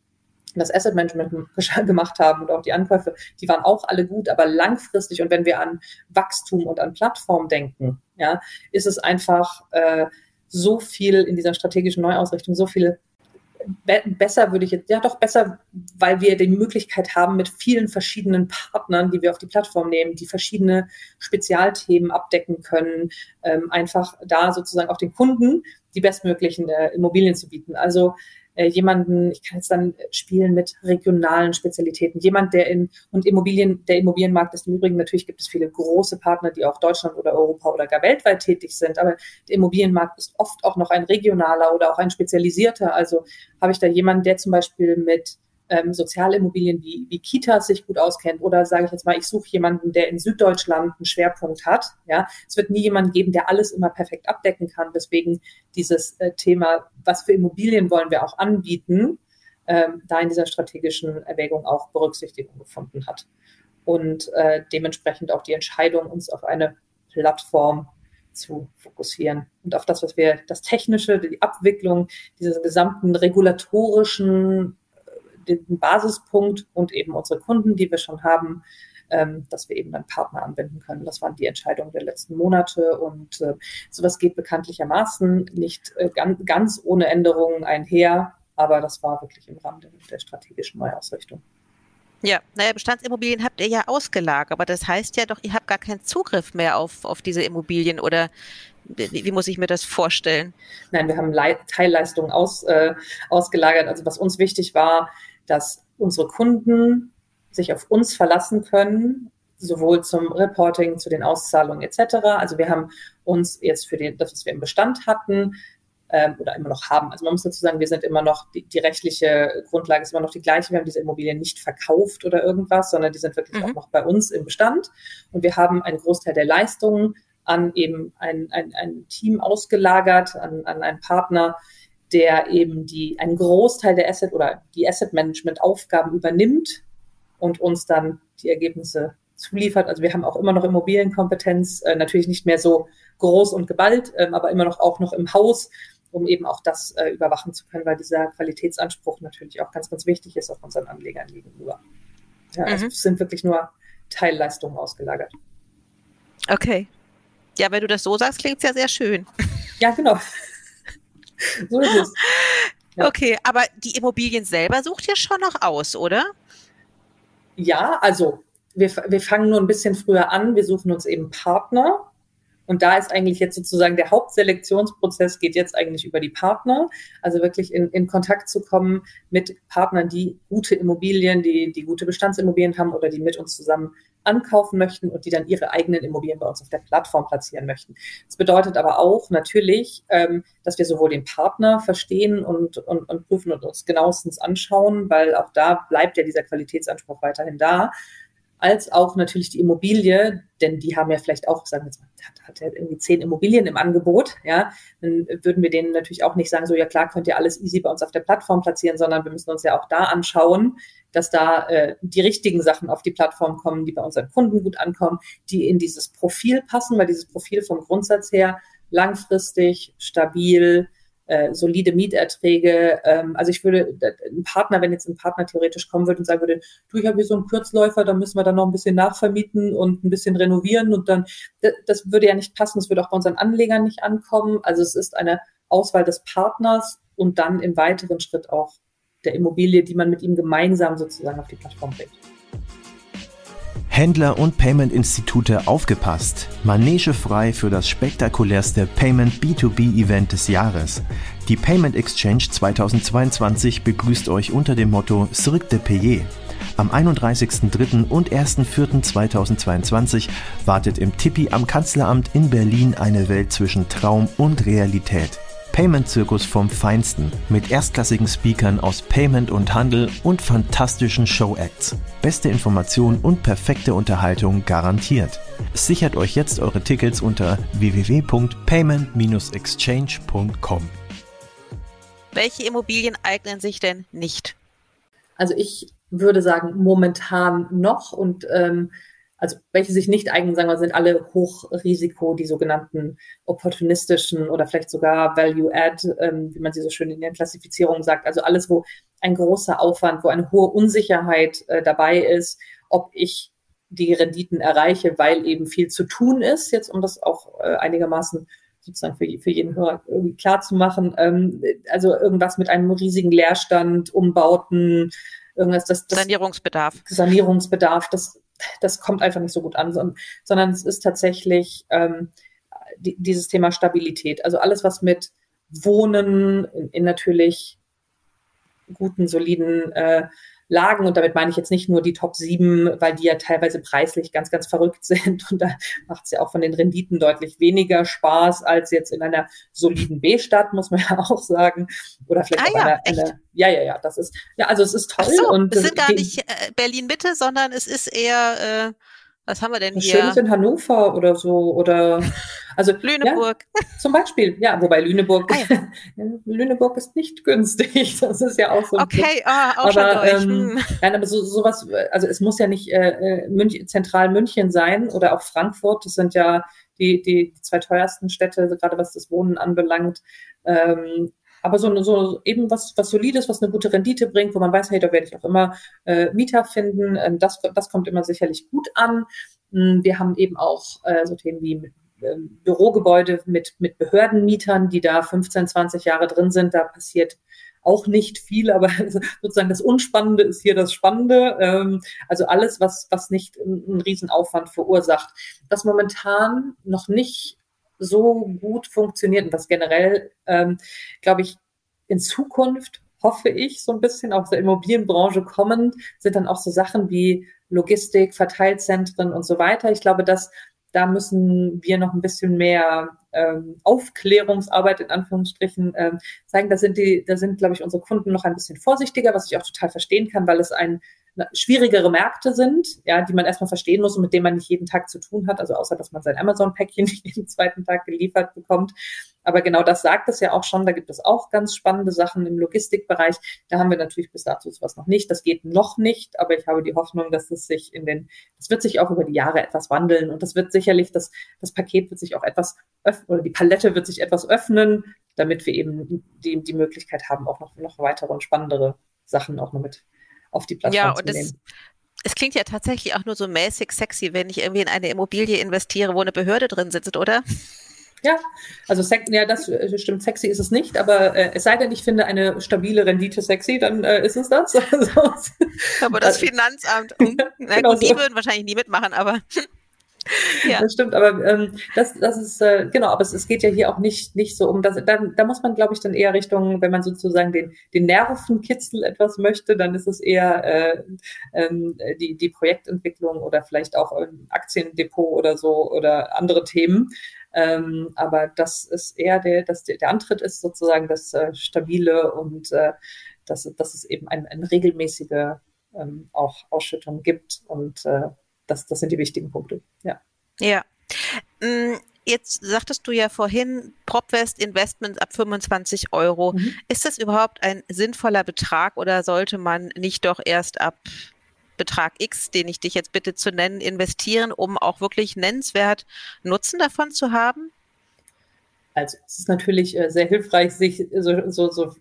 das Asset Management gemacht haben und auch die Ankäufe, die waren auch alle gut, aber langfristig und wenn wir an Wachstum und an Plattform denken, ja, ist es einfach äh, so viel in dieser strategischen Neuausrichtung, so viel be besser würde ich jetzt, ja doch besser, weil wir die Möglichkeit haben, mit vielen verschiedenen Partnern, die wir auf die Plattform nehmen, die verschiedene Spezialthemen abdecken können, ähm, einfach da sozusagen auch den Kunden die bestmöglichen äh, Immobilien zu bieten. Also äh, jemanden, ich kann jetzt dann spielen mit regionalen Spezialitäten, jemand, der in, und Immobilien, der Immobilienmarkt ist im Übrigen, natürlich gibt es viele große Partner, die auch Deutschland oder Europa oder gar weltweit tätig sind, aber der Immobilienmarkt ist oft auch noch ein regionaler oder auch ein spezialisierter. Also habe ich da jemanden, der zum Beispiel mit ähm, Sozialimmobilien wie, wie Kitas sich gut auskennt oder sage ich jetzt mal, ich suche jemanden, der in Süddeutschland einen Schwerpunkt hat. Ja, es wird nie jemanden geben, der alles immer perfekt abdecken kann. Deswegen dieses äh, Thema, was für Immobilien wollen wir auch anbieten, ähm, da in dieser strategischen Erwägung auch Berücksichtigung gefunden hat. Und äh, dementsprechend auch die Entscheidung, uns auf eine Plattform zu fokussieren und auf das, was wir, das Technische, die Abwicklung, diese gesamten regulatorischen den Basispunkt und eben unsere Kunden, die wir schon haben, ähm, dass wir eben dann Partner anbinden können. Das waren die Entscheidungen der letzten Monate und äh, sowas geht bekanntlichermaßen nicht äh, ganz, ganz ohne Änderungen einher, aber das war wirklich im Rahmen der, der strategischen Neuausrichtung.
Ja, naja, Bestandsimmobilien habt ihr ja ausgelagert, aber das heißt ja doch, ihr habt gar keinen Zugriff mehr auf, auf diese Immobilien oder wie, wie muss ich mir das vorstellen?
Nein, wir haben Le Teilleistungen aus, äh, ausgelagert. Also was uns wichtig war, dass unsere Kunden sich auf uns verlassen können, sowohl zum Reporting, zu den Auszahlungen etc. Also wir haben uns jetzt für den, das, was wir im Bestand hatten, ähm, oder immer noch haben. Also man muss dazu sagen, wir sind immer noch, die, die, rechtliche Grundlage ist immer noch die gleiche. Wir haben diese Immobilien nicht verkauft oder irgendwas, sondern die sind wirklich mhm. auch noch bei uns im Bestand. Und wir haben einen Großteil der Leistungen an eben ein, ein, ein Team ausgelagert, an, an einen Partner, der eben die, einen Großteil der Asset oder die Asset Management Aufgaben übernimmt und uns dann die Ergebnisse zuliefert. Also wir haben auch immer noch Immobilienkompetenz, äh, natürlich nicht mehr so groß und geballt, ähm, aber immer noch auch noch im Haus um eben auch das äh, überwachen zu können, weil dieser Qualitätsanspruch natürlich auch ganz, ganz wichtig ist auf unseren Anlegern gegenüber. Ja, also mhm. es sind wirklich nur Teilleistungen ausgelagert.
Okay. Ja, wenn du das so sagst, klingt es ja sehr schön.
Ja, genau.
so ist es. Ja. Okay, aber die Immobilien selber sucht ihr schon noch aus, oder?
Ja, also wir, wir fangen nur ein bisschen früher an. Wir suchen uns eben Partner und da ist eigentlich jetzt sozusagen der Hauptselektionsprozess geht jetzt eigentlich über die Partner, also wirklich in, in Kontakt zu kommen mit Partnern, die gute Immobilien, die, die gute Bestandsimmobilien haben oder die mit uns zusammen ankaufen möchten und die dann ihre eigenen Immobilien bei uns auf der Plattform platzieren möchten. Das bedeutet aber auch natürlich, ähm, dass wir sowohl den Partner verstehen und, und, und prüfen und uns genauestens anschauen, weil auch da bleibt ja dieser Qualitätsanspruch weiterhin da als auch natürlich die Immobilie, denn die haben ja vielleicht auch, sagen wir jetzt mal, hat, ja irgendwie zehn Immobilien im Angebot, ja, dann würden wir denen natürlich auch nicht sagen, so ja klar, könnt ihr alles easy bei uns auf der Plattform platzieren, sondern wir müssen uns ja auch da anschauen, dass da äh, die richtigen Sachen auf die Plattform kommen, die bei unseren Kunden gut ankommen, die in dieses Profil passen, weil dieses Profil vom Grundsatz her langfristig, stabil, äh, solide Mieterträge. Ähm, also ich würde, ein Partner, wenn jetzt ein Partner theoretisch kommen würde und sagen würde, du, ich habe hier so einen Kurzläufer, da müssen wir dann noch ein bisschen nachvermieten und ein bisschen renovieren und dann, das, das würde ja nicht passen, das würde auch bei unseren Anlegern nicht ankommen. Also es ist eine Auswahl des Partners und dann im weiteren Schritt auch der Immobilie, die man mit ihm gemeinsam sozusagen auf die Plattform bringt.
Händler und Payment-Institute aufgepasst. Manege frei für das spektakulärste Payment B2B-Event des Jahres. Die Payment Exchange 2022 begrüßt euch unter dem Motto Cirque de Payer. Am 31.03. und 1.04.2022 wartet im Tippi am Kanzleramt in Berlin eine Welt zwischen Traum und Realität. Payment-Zirkus vom Feinsten mit erstklassigen Speakern aus Payment und Handel und fantastischen Show-Acts. Beste Information und perfekte Unterhaltung garantiert. Sichert euch jetzt eure Tickets unter www.payment-exchange.com.
Welche Immobilien eignen sich denn nicht?
Also ich würde sagen, momentan noch und ähm, also welche sich nicht eignen, sagen wir, sind alle Hochrisiko, die sogenannten opportunistischen oder vielleicht sogar Value-Add, ähm, wie man sie so schön in der Klassifizierung sagt. Also alles, wo ein großer Aufwand, wo eine hohe Unsicherheit äh, dabei ist, ob ich die Renditen erreiche, weil eben viel zu tun ist, jetzt um das auch äh, einigermaßen sozusagen für, für jeden Hörer irgendwie klar zu machen. Ähm, also irgendwas mit einem riesigen Leerstand, Umbauten, irgendwas, das, das
Sanierungsbedarf.
Sanierungsbedarf, das das kommt einfach nicht so gut an, sondern es ist tatsächlich ähm, die, dieses Thema Stabilität. Also alles, was mit Wohnen in, in natürlich guten, soliden äh, Lagen. Und damit meine ich jetzt nicht nur die Top 7, weil die ja teilweise preislich ganz, ganz verrückt sind. Und da macht es ja auch von den Renditen deutlich weniger Spaß als jetzt in einer soliden B-Stadt, muss man ja auch sagen. Oder vielleicht ah, auch ja, einer, einer, ja, ja, ja, das ist, ja, also es ist toll. Ach
so,
und
es sind gar nicht äh, Berlin-Mitte, sondern es ist eher, äh, was haben wir denn hier?
Schönes in Hannover oder so oder also
Lüneburg.
Ja, zum Beispiel, ja, wobei Lüneburg, ah, ja. Lüneburg ist nicht günstig. Das ist ja auch so.
Okay, ah, auch aber, schon. Ähm, hm.
Nein, aber so sowas, also es muss ja nicht äh, äh, München, zentral München sein oder auch Frankfurt. Das sind ja die, die, die zwei teuersten Städte, gerade was das Wohnen anbelangt. Ähm, aber so, so eben was, was Solides, was eine gute Rendite bringt, wo man weiß, hey, da werde ich auch immer äh, Mieter finden. Ähm, das, das kommt immer sicherlich gut an. Hm, wir haben eben auch äh, so Themen wie äh, Bürogebäude mit, mit Behördenmietern, die da 15, 20 Jahre drin sind. Da passiert auch nicht viel, aber sozusagen das Unspannende ist hier das Spannende. Ähm, also alles, was, was nicht einen Riesenaufwand verursacht. Was momentan noch nicht so gut funktioniert und was generell, ähm, glaube ich, in Zukunft hoffe ich so ein bisschen aus der Immobilienbranche kommend, sind dann auch so Sachen wie Logistik, Verteilzentren und so weiter. Ich glaube, dass da müssen wir noch ein bisschen mehr ähm, Aufklärungsarbeit in Anführungsstrichen ähm, zeigen. Da sind die, da sind, glaube ich, unsere Kunden noch ein bisschen vorsichtiger, was ich auch total verstehen kann, weil es ein schwierigere Märkte sind, ja, die man erstmal verstehen muss und mit denen man nicht jeden Tag zu tun hat, also außer dass man sein Amazon-Päckchen jeden zweiten Tag geliefert bekommt. Aber genau das sagt es ja auch schon. Da gibt es auch ganz spannende Sachen im Logistikbereich. Da haben wir natürlich bis dazu sowas noch nicht. Das geht noch nicht, aber ich habe die Hoffnung, dass es sich in den, das wird sich auch über die Jahre etwas wandeln und das wird sicherlich, das, das Paket wird sich auch etwas öffnen oder die Palette wird sich etwas öffnen, damit wir eben die, die Möglichkeit haben, auch noch, noch weitere und spannendere Sachen auch noch mit auf die Plattform ja, und zu nehmen.
Das, es klingt ja tatsächlich auch nur so mäßig sexy, wenn ich irgendwie in eine Immobilie investiere, wo eine Behörde drin sitzt, oder?
Ja, also ja, das äh, stimmt, sexy ist es nicht, aber äh, es sei denn, ich finde eine stabile Rendite sexy, dann äh, ist es das.
aber das Finanzamt, um, na genau gut, die würden wahrscheinlich nie mitmachen, aber
ja. Das stimmt, aber ähm, das, das ist, äh, genau, aber es, es geht ja hier auch nicht, nicht so um das. Da, da muss man, glaube ich, dann eher Richtung, wenn man sozusagen den, den Nervenkitzel etwas möchte, dann ist es eher äh, ähm, die, die Projektentwicklung oder vielleicht auch ein Aktiendepot oder so oder andere Themen. Ähm, aber das ist eher der, das, der Antritt ist sozusagen das äh, Stabile und äh, dass, dass es eben eine ein regelmäßige ähm, auch Ausschüttung gibt und äh, das, das sind die wichtigen Punkte. Ja.
Ja. Mm, jetzt sagtest du ja vorhin, PropWest Investment ab 25 Euro. Mhm. Ist das überhaupt ein sinnvoller Betrag oder sollte man nicht doch erst ab Betrag X, den ich dich jetzt bitte zu nennen, investieren, um auch wirklich nennenswert Nutzen davon zu haben?
Also es ist natürlich äh, sehr hilfreich, sich so, so, so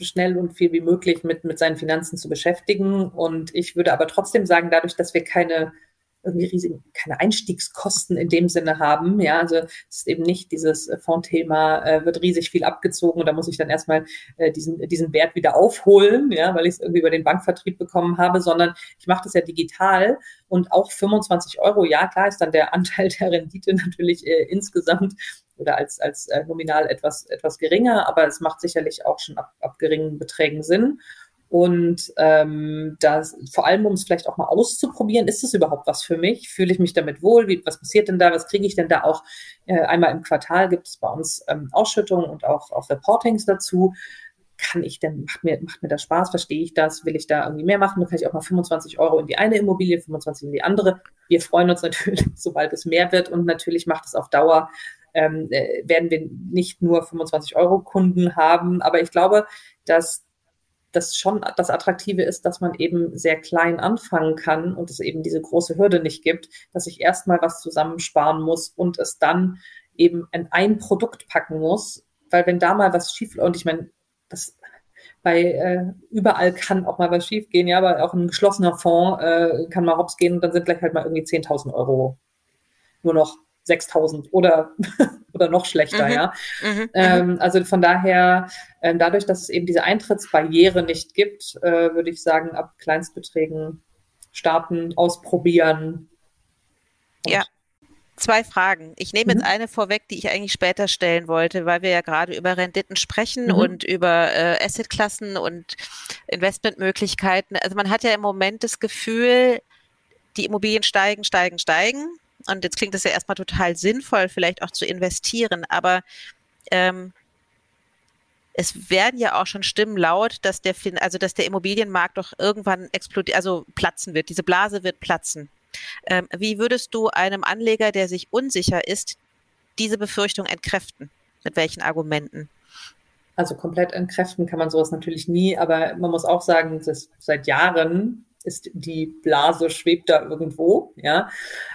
schnell und viel wie möglich mit, mit seinen Finanzen zu beschäftigen. Und ich würde aber trotzdem sagen, dadurch, dass wir keine irgendwie riesig, keine Einstiegskosten in dem Sinne haben. Ja, also es ist eben nicht dieses äh, Fondthema, äh, wird riesig viel abgezogen und da muss ich dann erstmal äh, diesen, diesen Wert wieder aufholen, ja, weil ich es irgendwie über den Bankvertrieb bekommen habe, sondern ich mache das ja digital und auch 25 Euro, ja, klar ist dann der Anteil der Rendite natürlich äh, insgesamt oder als, als äh, nominal etwas, etwas geringer, aber es macht sicherlich auch schon ab, ab geringen Beträgen Sinn. Und ähm, das, vor allem, um es vielleicht auch mal auszuprobieren, ist es überhaupt was für mich? Fühle ich mich damit wohl? Wie, was passiert denn da? Was kriege ich denn da auch? Äh, einmal im Quartal gibt es bei uns ähm, Ausschüttungen und auch, auch Reportings dazu. Kann ich denn, macht mir, macht mir das Spaß? Verstehe ich das? Will ich da irgendwie mehr machen? Dann kann ich auch mal 25 Euro in die eine Immobilie, 25 in die andere. Wir freuen uns natürlich, sobald es mehr wird und natürlich macht es auf Dauer ähm, äh, werden wir nicht nur 25 Euro Kunden haben. Aber ich glaube, dass das schon das Attraktive ist, dass man eben sehr klein anfangen kann und es eben diese große Hürde nicht gibt, dass ich erstmal was zusammensparen muss und es dann eben in ein Produkt packen muss, weil wenn da mal was schief und ich meine, das bei äh, überall kann auch mal was schief gehen, ja, aber auch ein geschlossener Fonds äh, kann mal hops gehen und dann sind gleich halt mal irgendwie 10.000 Euro nur noch 6000 oder, oder noch schlechter, mhm. ja. Mhm. Ähm, also von daher, äh, dadurch, dass es eben diese Eintrittsbarriere nicht gibt, äh, würde ich sagen, ab Kleinstbeträgen starten, ausprobieren.
Ja. Zwei Fragen. Ich nehme mhm. jetzt eine vorweg, die ich eigentlich später stellen wollte, weil wir ja gerade über Renditen sprechen mhm. und über äh, Assetklassen und Investmentmöglichkeiten. Also man hat ja im Moment das Gefühl, die Immobilien steigen, steigen, steigen. Und jetzt klingt es ja erstmal total sinnvoll, vielleicht auch zu investieren, aber ähm, es werden ja auch schon Stimmen laut, dass der, also dass der Immobilienmarkt doch irgendwann explodiert, also platzen wird. Diese Blase wird platzen. Ähm, wie würdest du einem Anleger, der sich unsicher ist, diese Befürchtung entkräften? Mit welchen Argumenten?
Also komplett entkräften kann man sowas natürlich nie, aber man muss auch sagen, dass seit Jahren ist die Blase schwebt da irgendwo. Ja.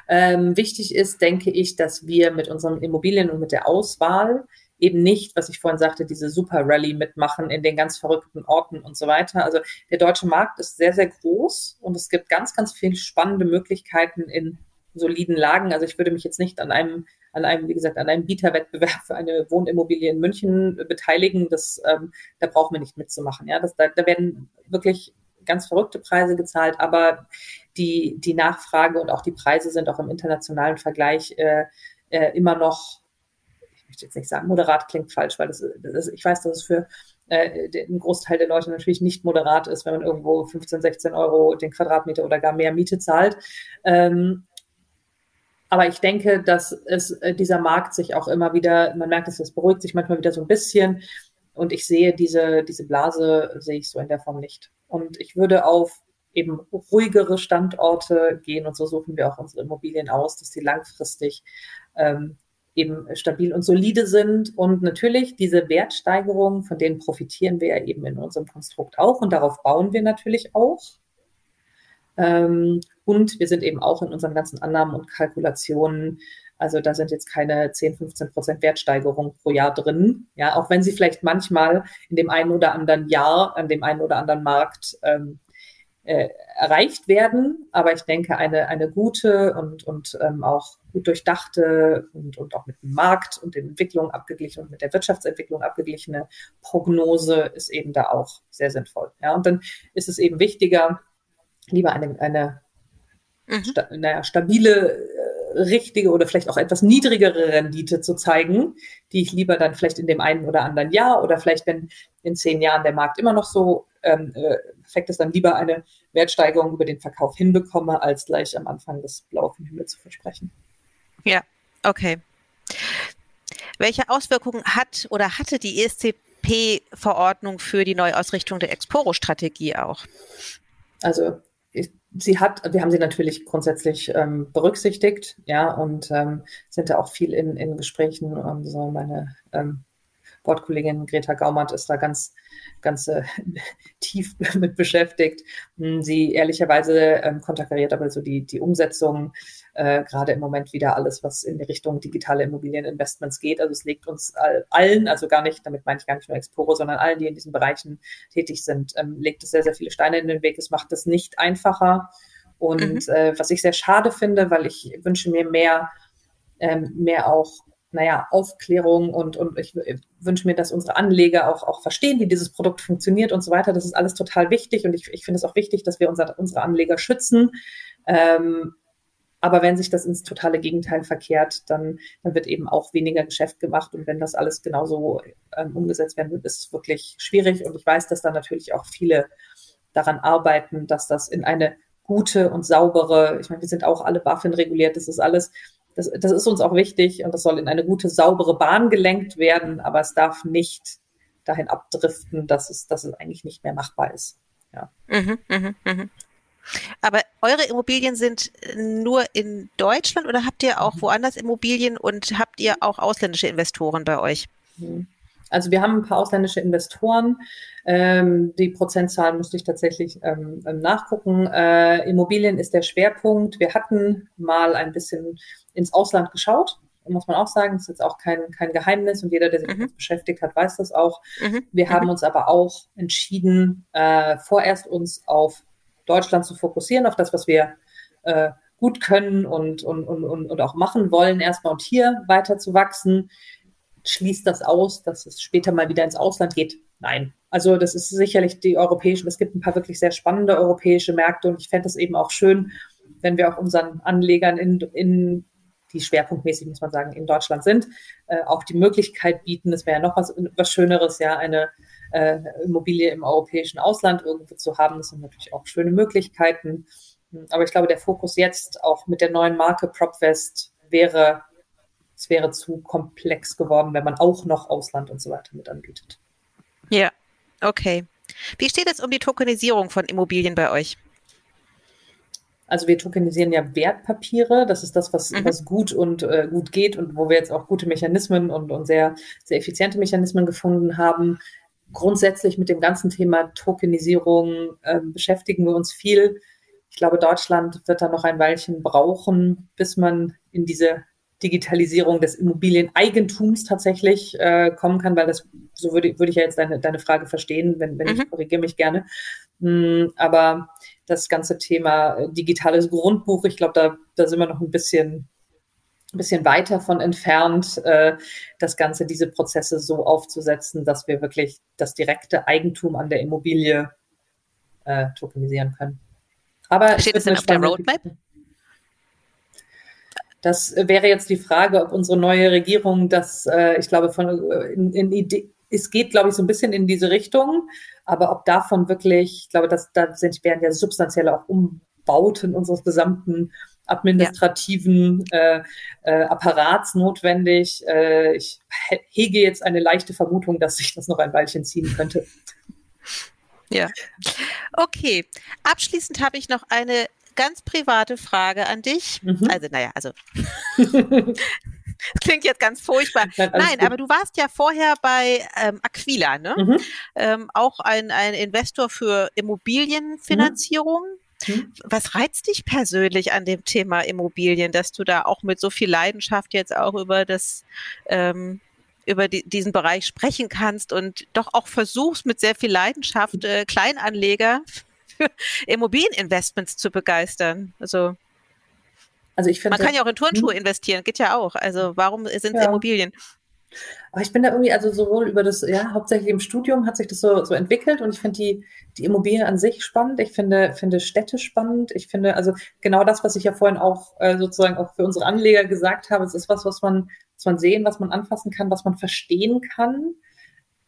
Ähm, wichtig ist, denke ich, dass wir mit unseren Immobilien und mit der Auswahl eben nicht, was ich vorhin sagte, diese Super Rally mitmachen in den ganz verrückten Orten und so weiter. Also der deutsche Markt ist sehr, sehr groß und es gibt ganz, ganz viele spannende Möglichkeiten in soliden Lagen. Also ich würde mich jetzt nicht an einem, an einem, wie gesagt, an einem Bieterwettbewerb für eine Wohnimmobilie in München beteiligen. Das, ähm, da brauchen wir nicht mitzumachen. Ja, das, da, da werden wirklich ganz verrückte Preise gezahlt, aber die, die Nachfrage und auch die Preise sind auch im internationalen Vergleich äh, äh, immer noch, ich möchte jetzt nicht sagen, moderat klingt falsch, weil das, das ich weiß, dass es für äh, Großteil der Leute natürlich nicht moderat ist, wenn man irgendwo 15, 16 Euro den Quadratmeter oder gar mehr Miete zahlt. Ähm, aber ich denke, dass es äh, dieser Markt sich auch immer wieder, man merkt, dass es beruhigt sich manchmal wieder so ein bisschen. Und ich sehe diese, diese Blase, sehe ich so in der Form nicht. Und ich würde auf eben ruhigere Standorte gehen und so suchen wir auch unsere Immobilien aus, dass sie langfristig ähm, eben stabil und solide sind. Und natürlich diese Wertsteigerungen, von denen profitieren wir ja eben in unserem Konstrukt auch und darauf bauen wir natürlich auch. Ähm, und wir sind eben auch in unseren ganzen Annahmen und Kalkulationen also da sind jetzt keine 10, 15 Prozent Wertsteigerung pro Jahr drin. Ja, auch wenn sie vielleicht manchmal in dem einen oder anderen Jahr, an dem einen oder anderen Markt ähm, äh, erreicht werden. Aber ich denke, eine, eine gute und, und ähm, auch gut durchdachte und, und auch mit dem Markt und den Entwicklungen abgeglichen und mit der Wirtschaftsentwicklung abgeglichene Prognose ist eben da auch sehr sinnvoll. Ja, und dann ist es eben wichtiger, lieber eine, eine mhm. sta naja, stabile richtige oder vielleicht auch etwas niedrigere Rendite zu zeigen, die ich lieber dann vielleicht in dem einen oder anderen Jahr oder vielleicht, wenn in zehn Jahren der Markt immer noch so ähm, äh, perfekt ist, dann lieber eine Wertsteigerung über den Verkauf hinbekomme, als gleich am Anfang das Blau vom Himmel zu versprechen.
Ja, okay. Welche Auswirkungen hat oder hatte die ESCP-Verordnung für die Neuausrichtung der Exporo-Strategie auch?
Also sie hat, wir haben sie natürlich grundsätzlich ähm, berücksichtigt, ja, und ähm, sind da auch viel in, in Gesprächen. Und so meine ähm, Wortkollegin Greta Gaumert ist da ganz, ganz äh, tief mit beschäftigt. Hm, sie ehrlicherweise ähm, konterkariert aber so die, die Umsetzung, äh, gerade im Moment wieder alles, was in die Richtung digitale Immobilieninvestments geht. Also es legt uns all, allen, also gar nicht, damit meine ich gar nicht nur Exporo, sondern allen, die in diesen Bereichen tätig sind, ähm, legt es sehr, sehr viele Steine in den Weg. Es macht es nicht einfacher. Und mhm. äh, was ich sehr schade finde, weil ich wünsche mir mehr, ähm, mehr auch naja, Aufklärung und, und ich wünsche mir, dass unsere Anleger auch, auch verstehen, wie dieses Produkt funktioniert und so weiter. Das ist alles total wichtig und ich, ich finde es auch wichtig, dass wir unser, unsere Anleger schützen. Ähm, aber wenn sich das ins totale Gegenteil verkehrt, dann, dann wird eben auch weniger Geschäft gemacht. Und wenn das alles genauso ähm, umgesetzt werden wird, ist es wirklich schwierig. Und ich weiß, dass da natürlich auch viele daran arbeiten, dass das in eine gute und saubere, ich meine, wir sind auch alle BaFin reguliert, das ist alles das, das ist uns auch wichtig und das soll in eine gute, saubere Bahn gelenkt werden, aber es darf nicht dahin abdriften, dass es, dass es eigentlich nicht mehr machbar ist. Ja. Mhm,
mh, mh. Aber eure Immobilien sind nur in Deutschland oder habt ihr auch mhm. woanders Immobilien und habt ihr auch ausländische Investoren bei euch?
Mhm. Also wir haben ein paar ausländische Investoren. Ähm, die Prozentzahlen musste ich tatsächlich ähm, ähm, nachgucken. Äh, Immobilien ist der Schwerpunkt. Wir hatten mal ein bisschen ins Ausland geschaut, muss man auch sagen. Das ist jetzt auch kein, kein Geheimnis und jeder, der sich mhm. damit beschäftigt hat, weiß das auch. Mhm. Wir mhm. haben uns aber auch entschieden, äh, vorerst uns auf Deutschland zu fokussieren, auf das, was wir äh, gut können und, und, und, und auch machen wollen, erstmal und hier weiter zu wachsen schließt das aus, dass es später mal wieder ins Ausland geht? Nein. Also das ist sicherlich die europäischen, es gibt ein paar wirklich sehr spannende europäische Märkte und ich fände es eben auch schön, wenn wir auch unseren Anlegern in, in die schwerpunktmäßig, muss man sagen, in Deutschland sind, äh, auch die Möglichkeit bieten, es wäre ja noch was, was Schöneres, ja, eine äh, Immobilie im europäischen Ausland irgendwo zu haben. Das sind natürlich auch schöne Möglichkeiten. Aber ich glaube, der Fokus jetzt auch mit der neuen Marke PropWest wäre es wäre zu komplex geworden, wenn man auch noch Ausland und so weiter mit anbietet.
Ja, okay. Wie steht es um die Tokenisierung von Immobilien bei euch?
Also wir tokenisieren ja Wertpapiere. Das ist das, was, mhm. was gut und äh, gut geht und wo wir jetzt auch gute Mechanismen und, und sehr, sehr effiziente Mechanismen gefunden haben. Grundsätzlich mit dem ganzen Thema Tokenisierung äh, beschäftigen wir uns viel. Ich glaube, Deutschland wird da noch ein Weilchen brauchen, bis man in diese Digitalisierung des Immobilieneigentums tatsächlich äh, kommen kann, weil das, so würde, würde ich ja jetzt deine, deine Frage verstehen, wenn, wenn mhm. ich korrigiere mich gerne. Hm, aber das ganze Thema äh, digitales Grundbuch, ich glaube, da, da sind wir noch ein bisschen, ein bisschen weiter von entfernt, äh, das Ganze, diese Prozesse so aufzusetzen, dass wir wirklich das direkte Eigentum an der Immobilie äh, tokenisieren können.
Aber Steht es denn auf der Roadmap?
Das wäre jetzt die Frage, ob unsere neue Regierung das, äh, ich glaube, von äh, in, in Idee, es geht, glaube ich, so ein bisschen in diese Richtung, aber ob davon wirklich, ich glaube, dass da sind, wären ja substanzielle auch Umbauten unseres gesamten administrativen ja. äh, äh, Apparats notwendig. Äh, ich hege jetzt eine leichte Vermutung, dass sich das noch ein Weilchen ziehen könnte.
Ja. Okay. Abschließend habe ich noch eine ganz private Frage an dich. Mhm. Also, naja, also. klingt jetzt ganz furchtbar. Nein, Nein aber du warst ja vorher bei ähm, Aquila, ne? Mhm. Ähm, auch ein, ein Investor für Immobilienfinanzierung. Mhm. Mhm. Was reizt dich persönlich an dem Thema Immobilien, dass du da auch mit so viel Leidenschaft jetzt auch über das ähm, über die, diesen Bereich sprechen kannst und doch auch versuchst mit sehr viel Leidenschaft äh, Kleinanleger für Immobilieninvestments zu begeistern. Also, also ich finde, man kann ja auch in Turnschuhe hm? investieren, geht ja auch. Also warum sind es ja. Immobilien?
Aber ich bin da irgendwie, also sowohl über das, ja, hauptsächlich im Studium hat sich das so, so entwickelt und ich finde die, die Immobilien an sich spannend. Ich finde, finde Städte spannend. Ich finde, also genau das, was ich ja vorhin auch äh, sozusagen auch für unsere Anleger gesagt habe, es ist was, was man, was man sehen, was man anfassen kann, was man verstehen kann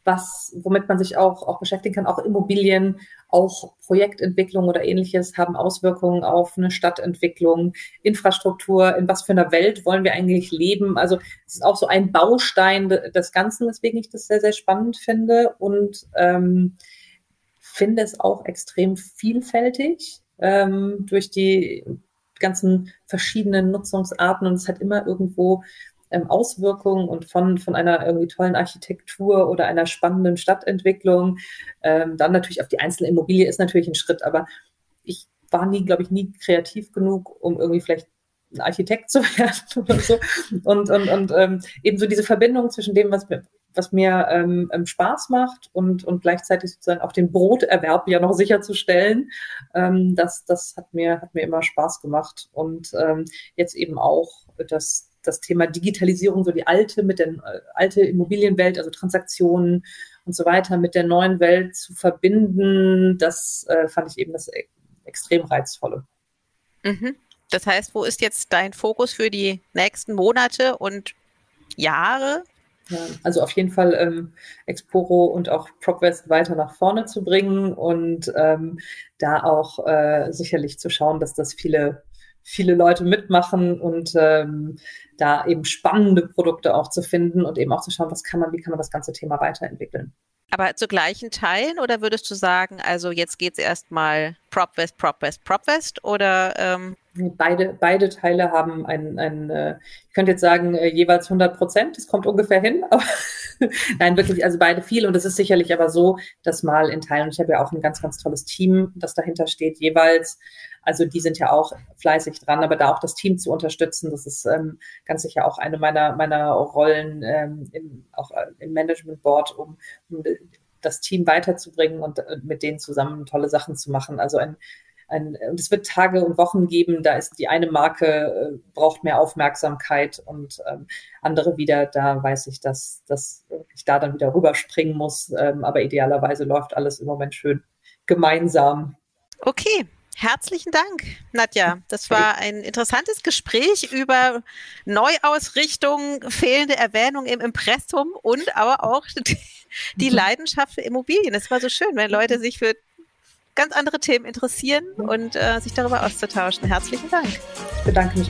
was, womit man sich auch, auch beschäftigen kann. Auch Immobilien, auch Projektentwicklung oder ähnliches haben Auswirkungen auf eine Stadtentwicklung, Infrastruktur, in was für einer Welt wollen wir eigentlich leben. Also es ist auch so ein Baustein des Ganzen, weswegen ich das sehr, sehr spannend finde und ähm, finde es auch extrem vielfältig ähm, durch die ganzen verschiedenen Nutzungsarten und es hat immer irgendwo ähm, Auswirkungen und von, von einer irgendwie tollen Architektur oder einer spannenden Stadtentwicklung. Ähm, dann natürlich auf die einzelne Immobilie ist natürlich ein Schritt, aber ich war nie, glaube ich, nie kreativ genug, um irgendwie vielleicht ein Architekt zu werden oder so. Und, und, und ähm, eben so diese Verbindung zwischen dem, was mir, was mir ähm, ähm, Spaß macht und, und gleichzeitig sozusagen auch den Broterwerb ja noch sicherzustellen, ähm, das, das hat mir, hat mir immer Spaß gemacht. Und ähm, jetzt eben auch das, das Thema Digitalisierung, so die alte mit der äh, alte Immobilienwelt, also Transaktionen und so weiter mit der neuen Welt zu verbinden, das äh, fand ich eben das e extrem reizvolle.
Mhm. Das heißt, wo ist jetzt dein Fokus für die nächsten Monate und Jahre?
Ja, also auf jeden Fall ähm, Exporo und auch PropWest weiter nach vorne zu bringen und ähm, da auch äh, sicherlich zu schauen, dass das viele viele Leute mitmachen und ähm, da eben spannende Produkte auch zu finden und eben auch zu schauen, was kann man, wie kann man das ganze Thema weiterentwickeln.
Aber zu gleichen Teilen? Oder würdest du sagen, also jetzt geht es erstmal PropWest, PropWest, PropWest oder ähm
Beide, beide Teile haben ein, ein äh, ich könnte jetzt sagen, äh, jeweils 100 Prozent, das kommt ungefähr hin, aber nein, wirklich, also beide viel. Und es ist sicherlich aber so, dass mal in Teilen, ich habe ja auch ein ganz, ganz tolles Team, das dahinter steht, jeweils also die sind ja auch fleißig dran, aber da auch das Team zu unterstützen, das ist ähm, ganz sicher auch eine meiner, meiner Rollen ähm, im, auch äh, im Management Board, um, um das Team weiterzubringen und äh, mit denen zusammen tolle Sachen zu machen. Also ein, ein, und es wird Tage und Wochen geben, da ist die eine Marke, äh, braucht mehr Aufmerksamkeit und ähm, andere wieder, da weiß ich, dass, dass ich da dann wieder rüberspringen muss. Ähm, aber idealerweise läuft alles im Moment schön gemeinsam.
Okay, Herzlichen Dank, Nadja. Das war ein interessantes Gespräch über Neuausrichtung, fehlende Erwähnung im Impressum und aber auch die mhm. Leidenschaft für Immobilien. Es war so schön, wenn Leute sich für ganz andere Themen interessieren und äh, sich darüber auszutauschen. Herzlichen Dank.
Ich bedanke mich.